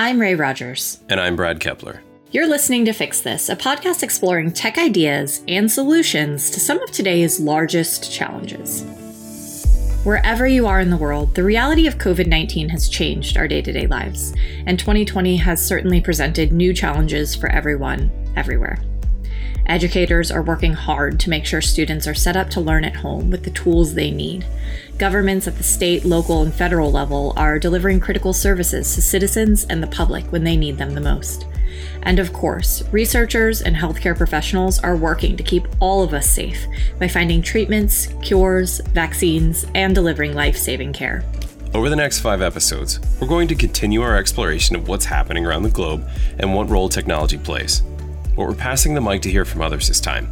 I'm Ray Rogers. And I'm Brad Kepler. You're listening to Fix This, a podcast exploring tech ideas and solutions to some of today's largest challenges. Wherever you are in the world, the reality of COVID 19 has changed our day to day lives, and 2020 has certainly presented new challenges for everyone, everywhere. Educators are working hard to make sure students are set up to learn at home with the tools they need. Governments at the state, local, and federal level are delivering critical services to citizens and the public when they need them the most. And of course, researchers and healthcare professionals are working to keep all of us safe by finding treatments, cures, vaccines, and delivering life saving care. Over the next five episodes, we're going to continue our exploration of what's happening around the globe and what role technology plays but we're passing the mic to hear from others this time,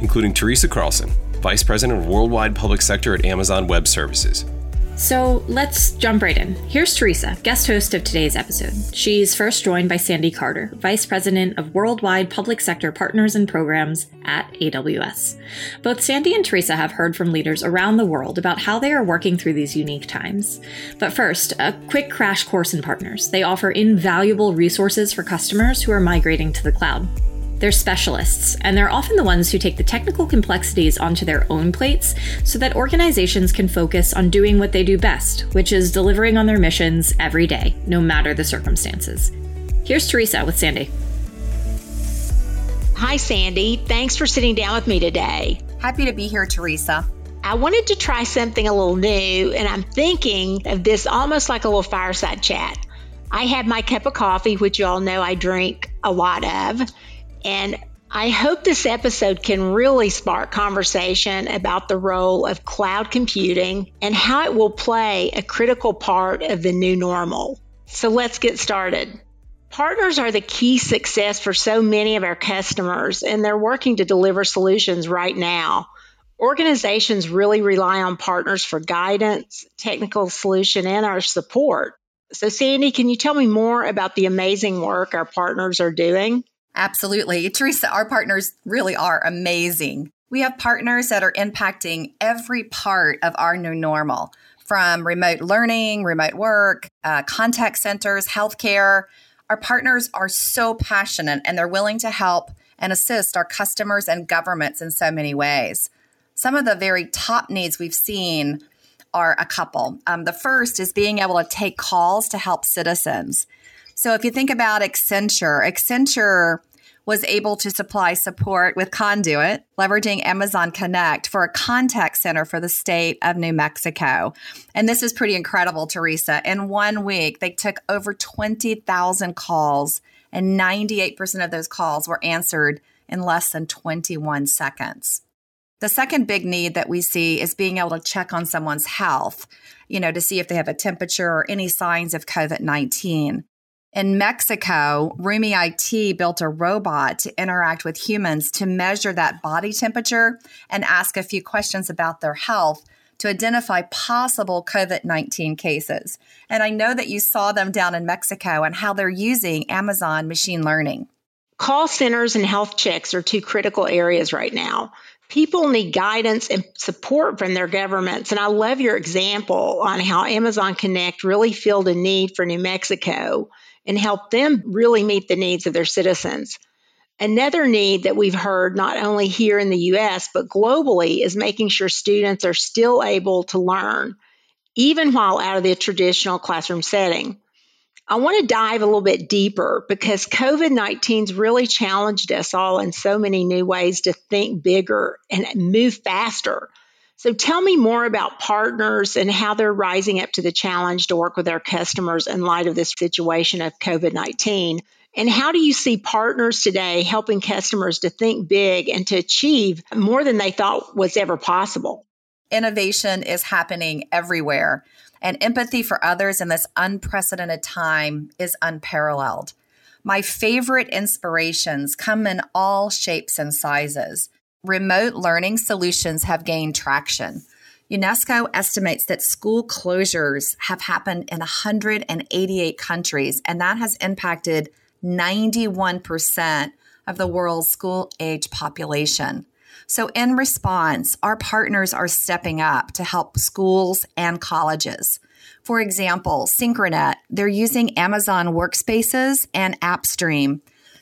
including Teresa Carlson, Vice President of Worldwide Public Sector at Amazon Web Services. So let's jump right in. Here's Teresa, guest host of today's episode. She's first joined by Sandy Carter, Vice President of Worldwide Public Sector Partners and Programs at AWS. Both Sandy and Teresa have heard from leaders around the world about how they are working through these unique times. But first, a quick crash course in partners. They offer invaluable resources for customers who are migrating to the cloud. They're specialists, and they're often the ones who take the technical complexities onto their own plates so that organizations can focus on doing what they do best, which is delivering on their missions every day, no matter the circumstances. Here's Teresa with Sandy. Hi, Sandy. Thanks for sitting down with me today. Happy to be here, Teresa. I wanted to try something a little new, and I'm thinking of this almost like a little fireside chat. I have my cup of coffee, which you all know I drink a lot of, and I hope this episode can really spark conversation about the role of cloud computing and how it will play a critical part of the new normal. So let's get started. Partners are the key success for so many of our customers, and they're working to deliver solutions right now. Organizations really rely on partners for guidance, technical solution, and our support. So, Sandy, can you tell me more about the amazing work our partners are doing? Absolutely. Teresa, our partners really are amazing. We have partners that are impacting every part of our new normal from remote learning, remote work, uh, contact centers, healthcare. Our partners are so passionate and they're willing to help and assist our customers and governments in so many ways. Some of the very top needs we've seen are a couple. Um, the first is being able to take calls to help citizens. So if you think about Accenture, Accenture was able to supply support with Conduit, leveraging Amazon Connect for a contact center for the state of New Mexico. And this is pretty incredible, Teresa. In one week, they took over 20,000 calls, and 98% of those calls were answered in less than 21 seconds. The second big need that we see is being able to check on someone's health, you know, to see if they have a temperature or any signs of COVID 19. In Mexico, Rumi IT built a robot to interact with humans to measure that body temperature and ask a few questions about their health to identify possible COVID 19 cases. And I know that you saw them down in Mexico and how they're using Amazon machine learning. Call centers and health checks are two critical areas right now. People need guidance and support from their governments. And I love your example on how Amazon Connect really filled a need for New Mexico and help them really meet the needs of their citizens. Another need that we've heard not only here in the US, but globally is making sure students are still able to learn, even while out of the traditional classroom setting. I want to dive a little bit deeper because COVID 19's really challenged us all in so many new ways to think bigger and move faster. So tell me more about partners and how they're rising up to the challenge to work with our customers in light of this situation of COVID 19. And how do you see partners today helping customers to think big and to achieve more than they thought was ever possible? Innovation is happening everywhere, and empathy for others in this unprecedented time is unparalleled. My favorite inspirations come in all shapes and sizes remote learning solutions have gained traction. UNESCO estimates that school closures have happened in 188 countries, and that has impacted 91% of the world's school age population. So, in response, our partners are stepping up to help schools and colleges. For example, Synchronet, they're using Amazon Workspaces and AppStream.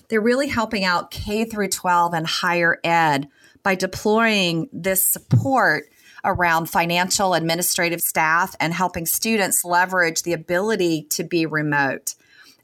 They're really helping out K through 12 and higher ed by deploying this support around financial administrative staff and helping students leverage the ability to be remote.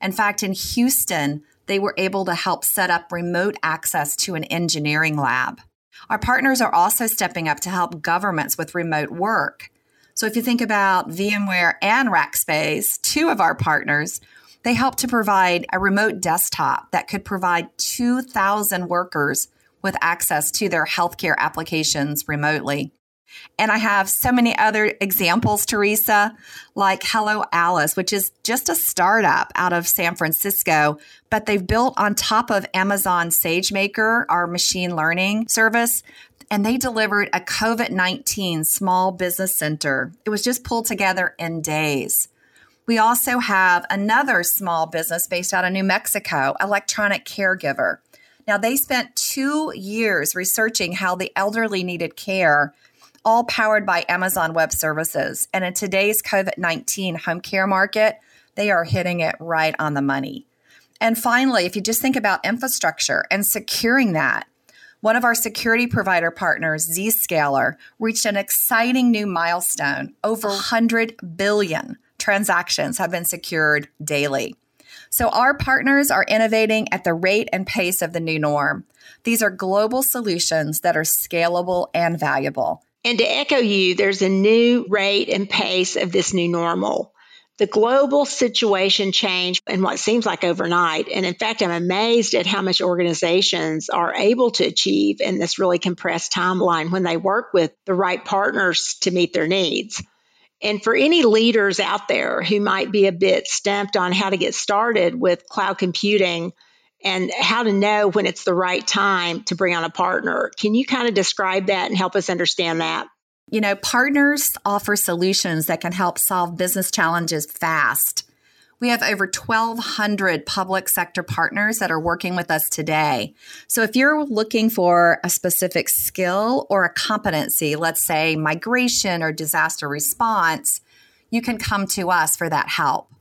In fact, in Houston, they were able to help set up remote access to an engineering lab. Our partners are also stepping up to help governments with remote work. So if you think about VMware and Rackspace, two of our partners, they help to provide a remote desktop that could provide 2,000 workers with access to their healthcare applications remotely. And I have so many other examples, Teresa, like Hello Alice, which is just a startup out of San Francisco, but they've built on top of Amazon SageMaker, our machine learning service and they delivered a COVID 19 small business center. It was just pulled together in days. We also have another small business based out of New Mexico, Electronic Caregiver. Now, they spent two years researching how the elderly needed care, all powered by Amazon Web Services. And in today's COVID 19 home care market, they are hitting it right on the money. And finally, if you just think about infrastructure and securing that, one of our security provider partners, Zscaler, reached an exciting new milestone. Over 100 billion transactions have been secured daily. So, our partners are innovating at the rate and pace of the new norm. These are global solutions that are scalable and valuable. And to echo you, there's a new rate and pace of this new normal the global situation changed in what seems like overnight. And in fact, I'm amazed at how much organizations are able to achieve in this really compressed timeline when they work with the right partners to meet their needs. And for any leaders out there who might be a bit stumped on how to get started with cloud computing and how to know when it's the right time to bring on a partner, can you kind of describe that and help us understand that? You know, partners offer solutions that can help solve business challenges fast. We have over 1,200 public sector partners that are working with us today. So, if you're looking for a specific skill or a competency, let's say migration or disaster response, you can come to us for that help.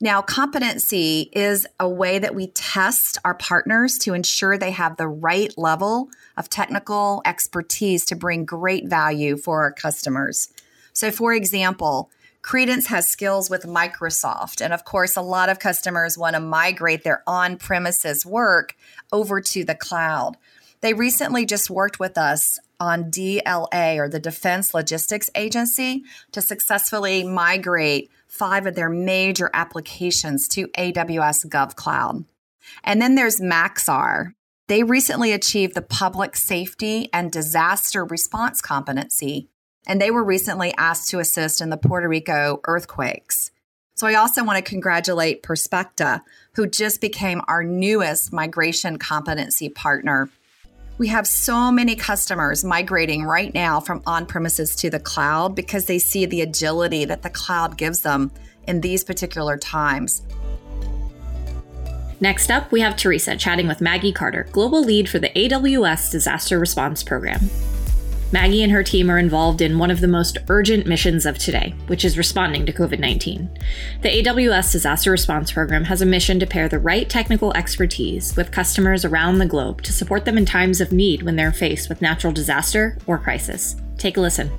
Now, competency is a way that we test our partners to ensure they have the right level of technical expertise to bring great value for our customers. So, for example, Credence has skills with Microsoft. And of course, a lot of customers want to migrate their on premises work over to the cloud. They recently just worked with us on DLA or the Defense Logistics Agency to successfully migrate five of their major applications to AWS GovCloud. And then there's Maxar. They recently achieved the public safety and disaster response competency, and they were recently asked to assist in the Puerto Rico earthquakes. So I also want to congratulate Perspecta, who just became our newest migration competency partner. We have so many customers migrating right now from on premises to the cloud because they see the agility that the cloud gives them in these particular times. Next up, we have Teresa chatting with Maggie Carter, Global Lead for the AWS Disaster Response Program. Maggie and her team are involved in one of the most urgent missions of today, which is responding to COVID 19. The AWS Disaster Response Program has a mission to pair the right technical expertise with customers around the globe to support them in times of need when they're faced with natural disaster or crisis. Take a listen.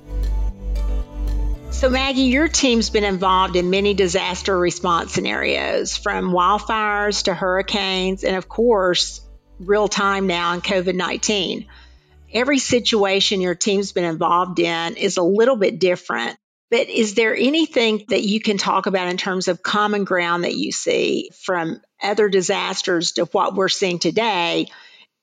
So, Maggie, your team's been involved in many disaster response scenarios from wildfires to hurricanes, and of course, real time now in COVID 19 every situation your team's been involved in is a little bit different. But is there anything that you can talk about in terms of common ground that you see from other disasters to what we're seeing today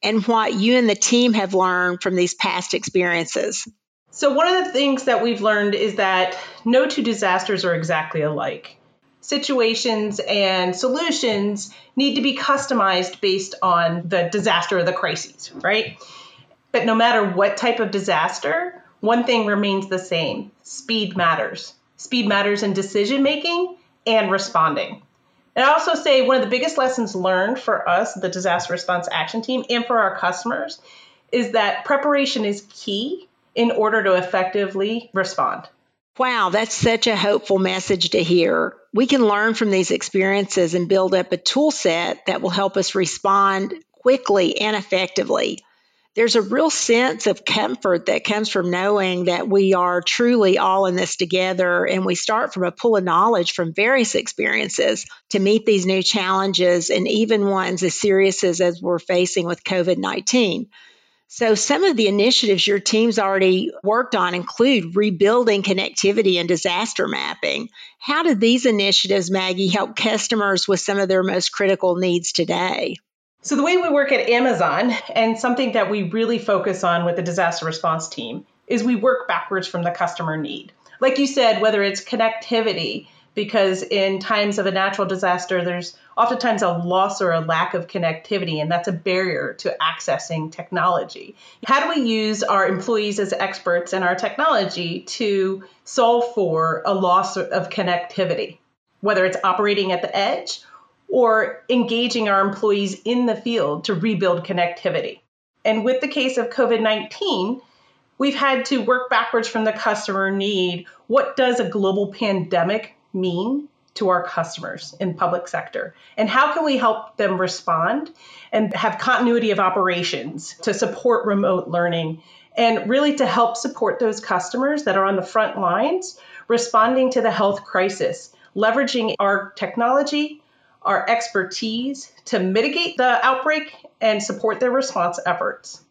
and what you and the team have learned from these past experiences? So, one of the things that we've learned is that no two disasters are exactly alike. Situations and solutions need to be customized based on the disaster or the crises, right? But no matter what type of disaster, one thing remains the same speed matters. Speed matters in decision making and responding. And I also say one of the biggest lessons learned for us, the disaster response action team, and for our customers, is that preparation is key in order to effectively respond. Wow, that's such a hopeful message to hear. We can learn from these experiences and build up a tool set that will help us respond quickly and effectively. There's a real sense of comfort that comes from knowing that we are truly all in this together and we start from a pool of knowledge from various experiences to meet these new challenges and even ones as serious as, as we're facing with COVID 19. So, some of the initiatives your team's already worked on include rebuilding connectivity and disaster mapping. How do these initiatives, Maggie, help customers with some of their most critical needs today? So, the way we work at Amazon, and something that we really focus on with the disaster response team, is we work backwards from the customer need. Like you said, whether it's connectivity, because in times of a natural disaster, there's oftentimes a loss or a lack of connectivity, and that's a barrier to accessing technology. How do we use our employees as experts in our technology to solve for a loss of connectivity, whether it's operating at the edge or engaging our employees in the field to rebuild connectivity? And with the case of COVID 19, we've had to work backwards from the customer need. What does a global pandemic mean to our customers in public sector and how can we help them respond and have continuity of operations to support remote learning and really to help support those customers that are on the front lines responding to the health crisis leveraging our technology our expertise to mitigate the outbreak and support their response efforts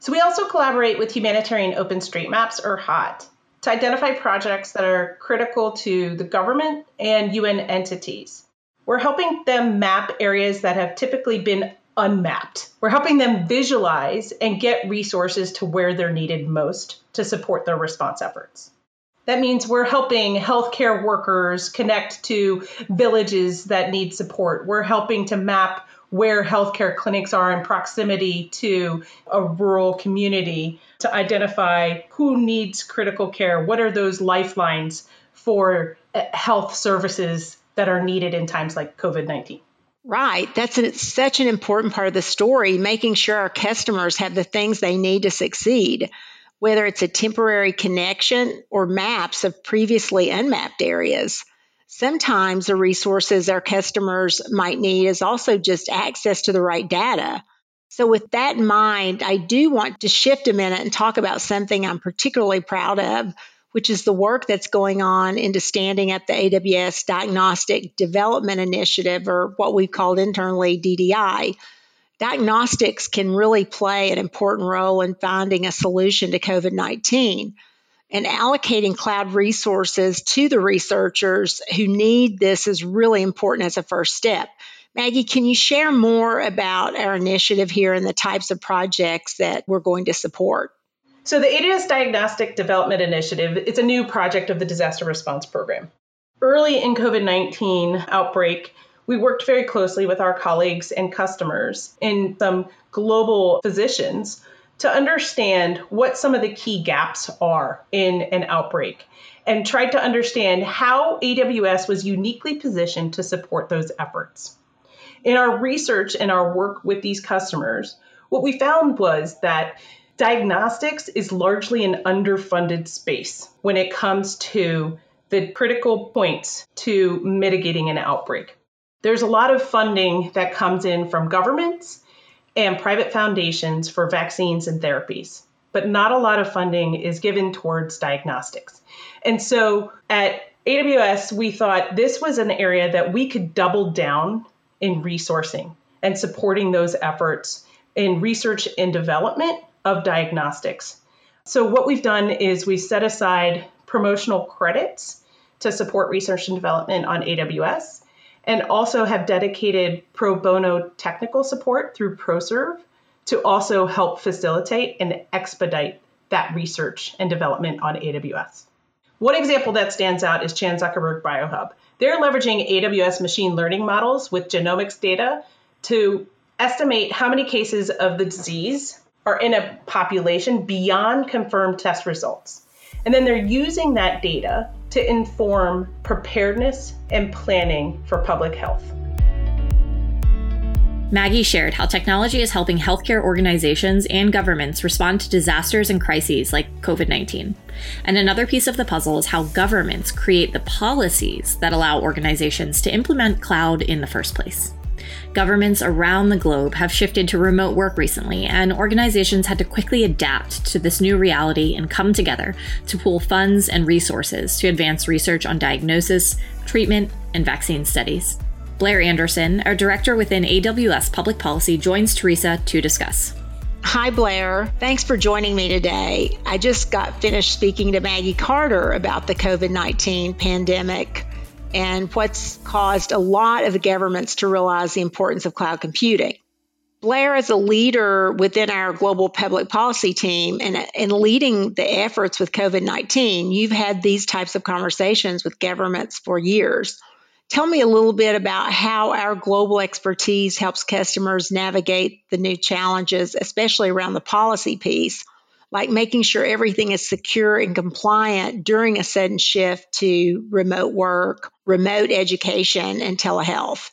so we also collaborate with humanitarian openstreetmaps or hot to identify projects that are critical to the government and UN entities. We're helping them map areas that have typically been unmapped. We're helping them visualize and get resources to where they're needed most to support their response efforts. That means we're helping healthcare workers connect to villages that need support. We're helping to map where healthcare clinics are in proximity to a rural community to identify who needs critical care, what are those lifelines for uh, health services that are needed in times like COVID 19. Right. That's an, such an important part of the story, making sure our customers have the things they need to succeed, whether it's a temporary connection or maps of previously unmapped areas. Sometimes the resources our customers might need is also just access to the right data. So, with that in mind, I do want to shift a minute and talk about something I'm particularly proud of, which is the work that's going on into standing up the AWS Diagnostic Development Initiative, or what we've called internally DDI. Diagnostics can really play an important role in finding a solution to COVID 19 and allocating cloud resources to the researchers who need this is really important as a first step. Maggie, can you share more about our initiative here and the types of projects that we're going to support? So, the AWS Diagnostic Development Initiative is a new project of the Disaster Response Program. Early in COVID 19 outbreak, we worked very closely with our colleagues and customers in some global physicians to understand what some of the key gaps are in an outbreak and tried to understand how AWS was uniquely positioned to support those efforts. In our research and our work with these customers, what we found was that diagnostics is largely an underfunded space when it comes to the critical points to mitigating an outbreak. There's a lot of funding that comes in from governments and private foundations for vaccines and therapies, but not a lot of funding is given towards diagnostics. And so at AWS, we thought this was an area that we could double down in resourcing and supporting those efforts in research and development of diagnostics. So, what we've done is we set aside promotional credits to support research and development on AWS and also have dedicated pro bono technical support through ProServe to also help facilitate and expedite that research and development on AWS. One example that stands out is Chan Zuckerberg BioHub. They're leveraging AWS machine learning models with genomics data to estimate how many cases of the disease are in a population beyond confirmed test results. And then they're using that data to inform preparedness and planning for public health. Maggie shared how technology is helping healthcare organizations and governments respond to disasters and crises like COVID 19. And another piece of the puzzle is how governments create the policies that allow organizations to implement cloud in the first place. Governments around the globe have shifted to remote work recently, and organizations had to quickly adapt to this new reality and come together to pool funds and resources to advance research on diagnosis, treatment, and vaccine studies. Blair Anderson, our director within AWS Public Policy, joins Teresa to discuss. Hi, Blair. Thanks for joining me today. I just got finished speaking to Maggie Carter about the COVID 19 pandemic and what's caused a lot of governments to realize the importance of cloud computing. Blair, as a leader within our global public policy team and in leading the efforts with COVID 19, you've had these types of conversations with governments for years. Tell me a little bit about how our global expertise helps customers navigate the new challenges, especially around the policy piece, like making sure everything is secure and compliant during a sudden shift to remote work, remote education, and telehealth.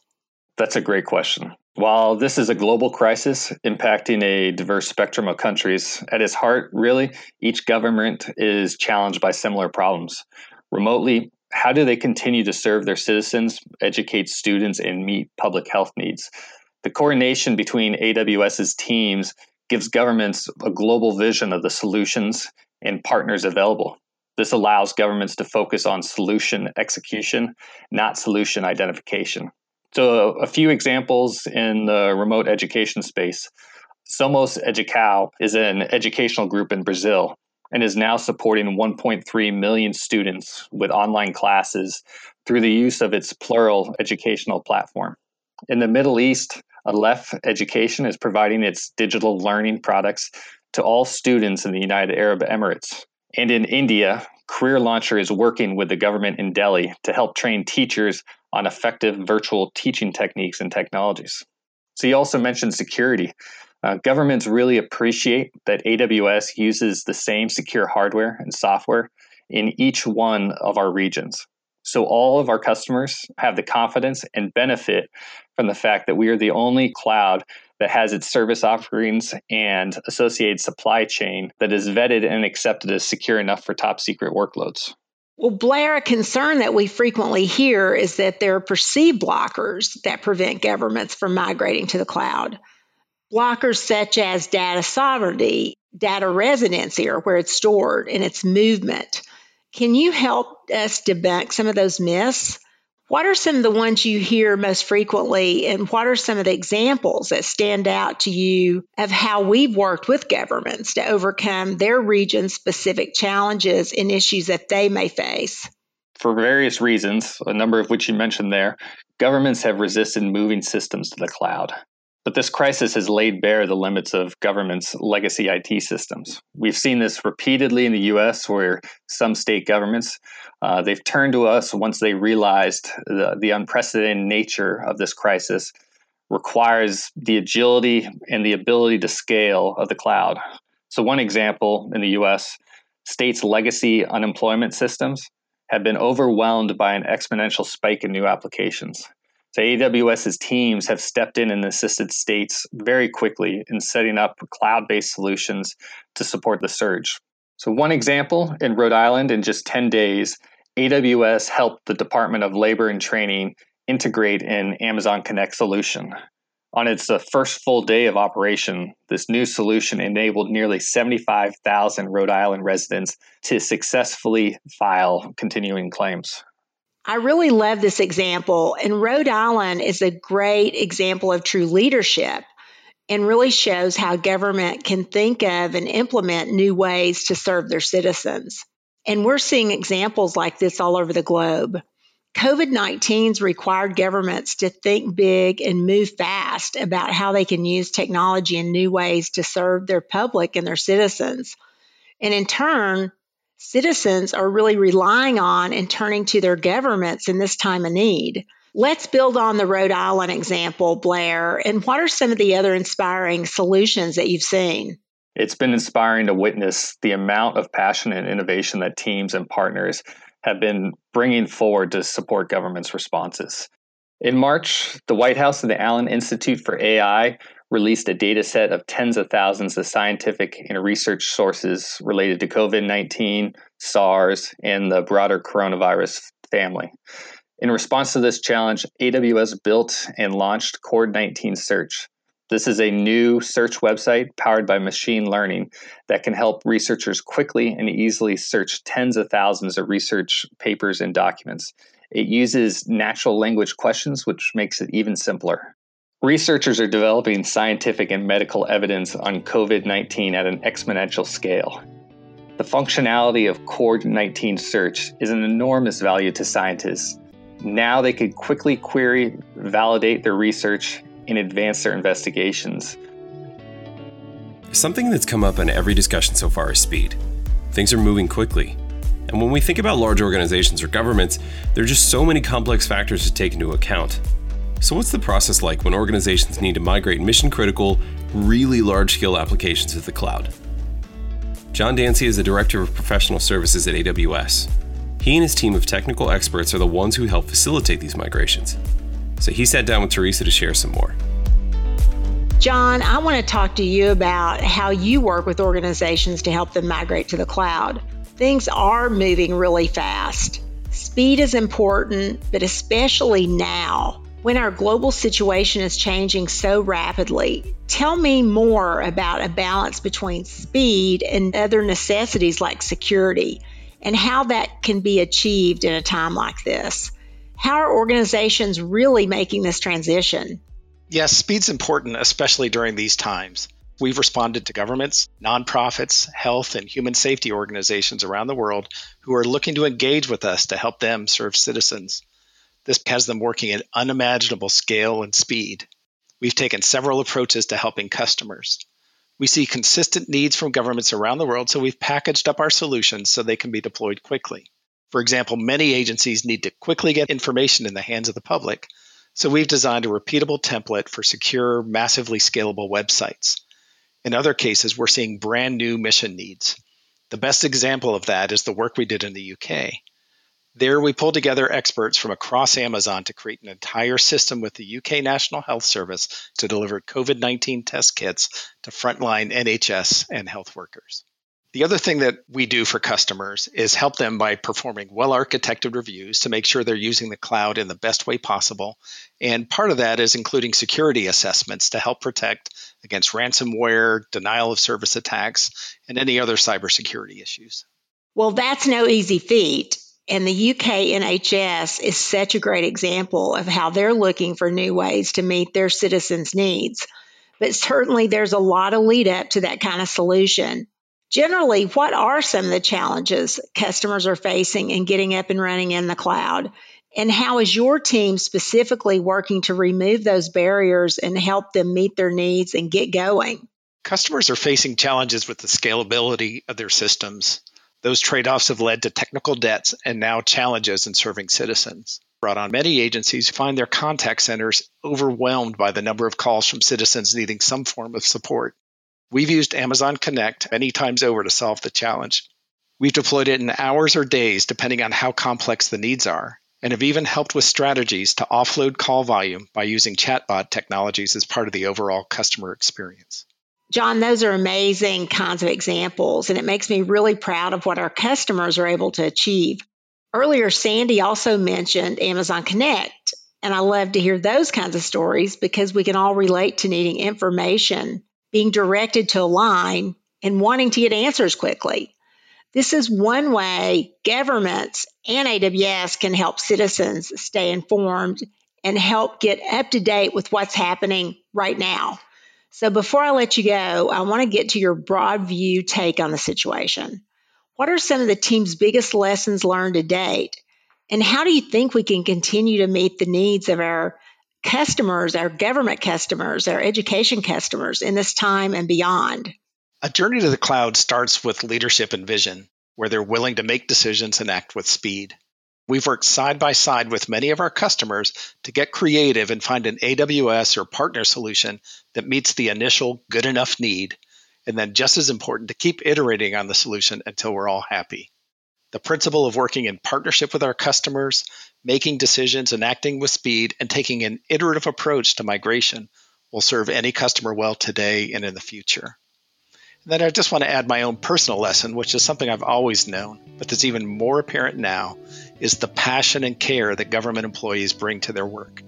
That's a great question. While this is a global crisis impacting a diverse spectrum of countries, at its heart, really, each government is challenged by similar problems. Remotely, how do they continue to serve their citizens, educate students, and meet public health needs? The coordination between AWS's teams gives governments a global vision of the solutions and partners available. This allows governments to focus on solution execution, not solution identification. So, a few examples in the remote education space. Somos Educação is an educational group in Brazil and is now supporting 1.3 million students with online classes through the use of its Plurall educational platform. In the Middle East, Alef Education is providing its digital learning products to all students in the United Arab Emirates. And in India, Career Launcher is working with the government in Delhi to help train teachers on effective virtual teaching techniques and technologies. So, you also mentioned security. Uh, governments really appreciate that AWS uses the same secure hardware and software in each one of our regions. So all of our customers have the confidence and benefit from the fact that we are the only cloud that has its service offerings and associated supply chain that is vetted and accepted as secure enough for top secret workloads. Well, Blair, a concern that we frequently hear is that there are perceived blockers that prevent governments from migrating to the cloud. Blockers such as data sovereignty, data residency, or where it's stored, and its movement. Can you help us debunk some of those myths? What are some of the ones you hear most frequently, and what are some of the examples that stand out to you of how we've worked with governments to overcome their region specific challenges and issues that they may face? For various reasons, a number of which you mentioned there, governments have resisted moving systems to the cloud. But this crisis has laid bare the limits of government's legacy IT systems. We've seen this repeatedly in the US, where some state governments uh, they've turned to us once they realized the, the unprecedented nature of this crisis requires the agility and the ability to scale of the cloud. So, one example in the US, states' legacy unemployment systems have been overwhelmed by an exponential spike in new applications. So AWS's teams have stepped in and assisted states very quickly in setting up cloud-based solutions to support the surge. So one example in Rhode Island in just 10 days, AWS helped the Department of Labor and Training integrate an Amazon Connect solution. On its uh, first full day of operation, this new solution enabled nearly 75,000 Rhode Island residents to successfully file continuing claims. I really love this example. And Rhode Island is a great example of true leadership and really shows how government can think of and implement new ways to serve their citizens. And we're seeing examples like this all over the globe. COVID 19's required governments to think big and move fast about how they can use technology in new ways to serve their public and their citizens. And in turn, citizens are really relying on and turning to their governments in this time of need. Let's build on the Rhode Island example, Blair. And what are some of the other inspiring solutions that you've seen? It's been inspiring to witness the amount of passion and innovation that teams and partners have been bringing forward to support government's responses. In March, the White House and the Allen Institute for AI released a data set of tens of thousands of scientific and research sources related to COVID 19, SARS, and the broader coronavirus family. In response to this challenge, AWS built and launched Cord 19 Search. This is a new search website powered by machine learning that can help researchers quickly and easily search tens of thousands of research papers and documents. It uses natural language questions, which makes it even simpler. Researchers are developing scientific and medical evidence on COVID 19 at an exponential scale. The functionality of Cord 19 search is an enormous value to scientists. Now they could quickly query, validate their research, and advance their investigations. Something that's come up in every discussion so far is speed. Things are moving quickly. And when we think about large organizations or governments, there are just so many complex factors to take into account. So, what's the process like when organizations need to migrate mission critical, really large scale applications to the cloud? John Dancy is the Director of Professional Services at AWS. He and his team of technical experts are the ones who help facilitate these migrations. So, he sat down with Teresa to share some more. John, I want to talk to you about how you work with organizations to help them migrate to the cloud. Things are moving really fast. Speed is important, but especially now when our global situation is changing so rapidly. Tell me more about a balance between speed and other necessities like security and how that can be achieved in a time like this. How are organizations really making this transition? Yes, speed's important, especially during these times. We've responded to governments, nonprofits, health, and human safety organizations around the world who are looking to engage with us to help them serve citizens. This has them working at unimaginable scale and speed. We've taken several approaches to helping customers. We see consistent needs from governments around the world, so we've packaged up our solutions so they can be deployed quickly. For example, many agencies need to quickly get information in the hands of the public, so we've designed a repeatable template for secure, massively scalable websites. In other cases, we're seeing brand new mission needs. The best example of that is the work we did in the UK. There, we pulled together experts from across Amazon to create an entire system with the UK National Health Service to deliver COVID 19 test kits to frontline NHS and health workers. The other thing that we do for customers is help them by performing well architected reviews to make sure they're using the cloud in the best way possible. And part of that is including security assessments to help protect against ransomware, denial of service attacks, and any other cybersecurity issues. Well, that's no easy feat. And the UK NHS is such a great example of how they're looking for new ways to meet their citizens' needs. But certainly there's a lot of lead up to that kind of solution. Generally, what are some of the challenges customers are facing in getting up and running in the cloud? And how is your team specifically working to remove those barriers and help them meet their needs and get going? Customers are facing challenges with the scalability of their systems. Those trade offs have led to technical debts and now challenges in serving citizens. Brought on many agencies find their contact centers overwhelmed by the number of calls from citizens needing some form of support. We've used Amazon Connect many times over to solve the challenge. We've deployed it in hours or days, depending on how complex the needs are, and have even helped with strategies to offload call volume by using chatbot technologies as part of the overall customer experience. John, those are amazing kinds of examples, and it makes me really proud of what our customers are able to achieve. Earlier, Sandy also mentioned Amazon Connect, and I love to hear those kinds of stories because we can all relate to needing information, being directed to a line, and wanting to get answers quickly. This is one way governments and AWS can help citizens stay informed and help get up to date with what's happening right now. So before I let you go, I want to get to your broad view take on the situation. What are some of the team's biggest lessons learned to date? And how do you think we can continue to meet the needs of our customers, our government customers, our education customers in this time and beyond? A journey to the cloud starts with leadership and vision, where they're willing to make decisions and act with speed. We've worked side by side with many of our customers to get creative and find an AWS or partner solution that meets the initial good enough need. And then, just as important, to keep iterating on the solution until we're all happy. The principle of working in partnership with our customers, making decisions and acting with speed, and taking an iterative approach to migration will serve any customer well today and in the future. And then I just want to add my own personal lesson, which is something I've always known, but that's even more apparent now, is the passion and care that government employees bring to their work.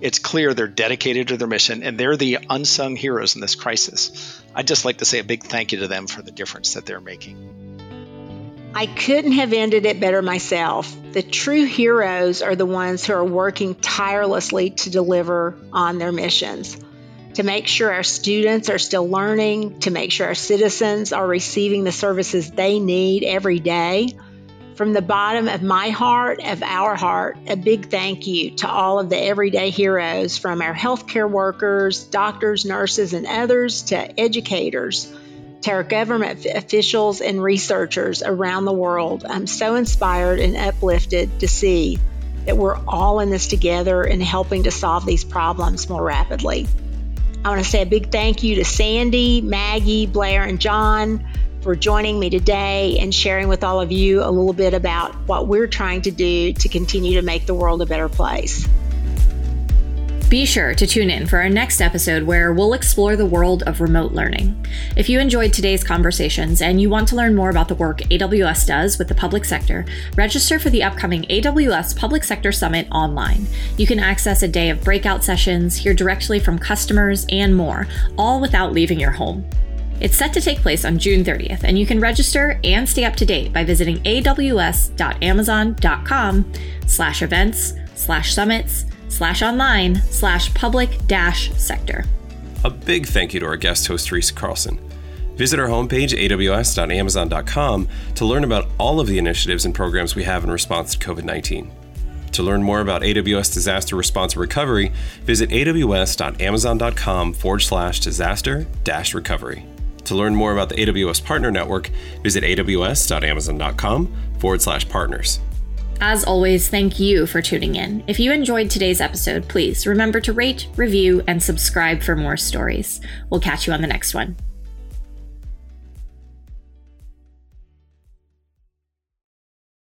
It's clear they're dedicated to their mission and they're the unsung heroes in this crisis. I'd just like to say a big thank you to them for the difference that they're making. I couldn't have ended it better myself. The true heroes are the ones who are working tirelessly to deliver on their missions, to make sure our students are still learning, to make sure our citizens are receiving the services they need every day. From the bottom of my heart, of our heart, a big thank you to all of the everyday heroes from our healthcare workers, doctors, nurses, and others to educators to our government officials and researchers around the world. I'm so inspired and uplifted to see that we're all in this together and helping to solve these problems more rapidly. I want to say a big thank you to Sandy, Maggie, Blair, and John for joining me today and sharing with all of you a little bit about what we're trying to do to continue to make the world a better place. Be sure to tune in for our next episode where we'll explore the world of remote learning. If you enjoyed today's conversations and you want to learn more about the work AWS does with the public sector, register for the upcoming AWS Public Sector Summit online. You can access a day of breakout sessions, hear directly from customers, and more, all without leaving your home. It's set to take place on June 30th, and you can register and stay up to date by visiting aws.amazon.com slash events slash summits slash online slash public dash sector. A big thank you to our guest host, Teresa Carlson. Visit our homepage, aws.amazon.com, to learn about all of the initiatives and programs we have in response to COVID 19. To learn more about AWS disaster response and recovery, visit aws.amazon.com forward slash disaster dash recovery. To learn more about the AWS Partner Network, visit aws.amazon.com forward slash partners. As always, thank you for tuning in. If you enjoyed today's episode, please remember to rate, review, and subscribe for more stories. We'll catch you on the next one.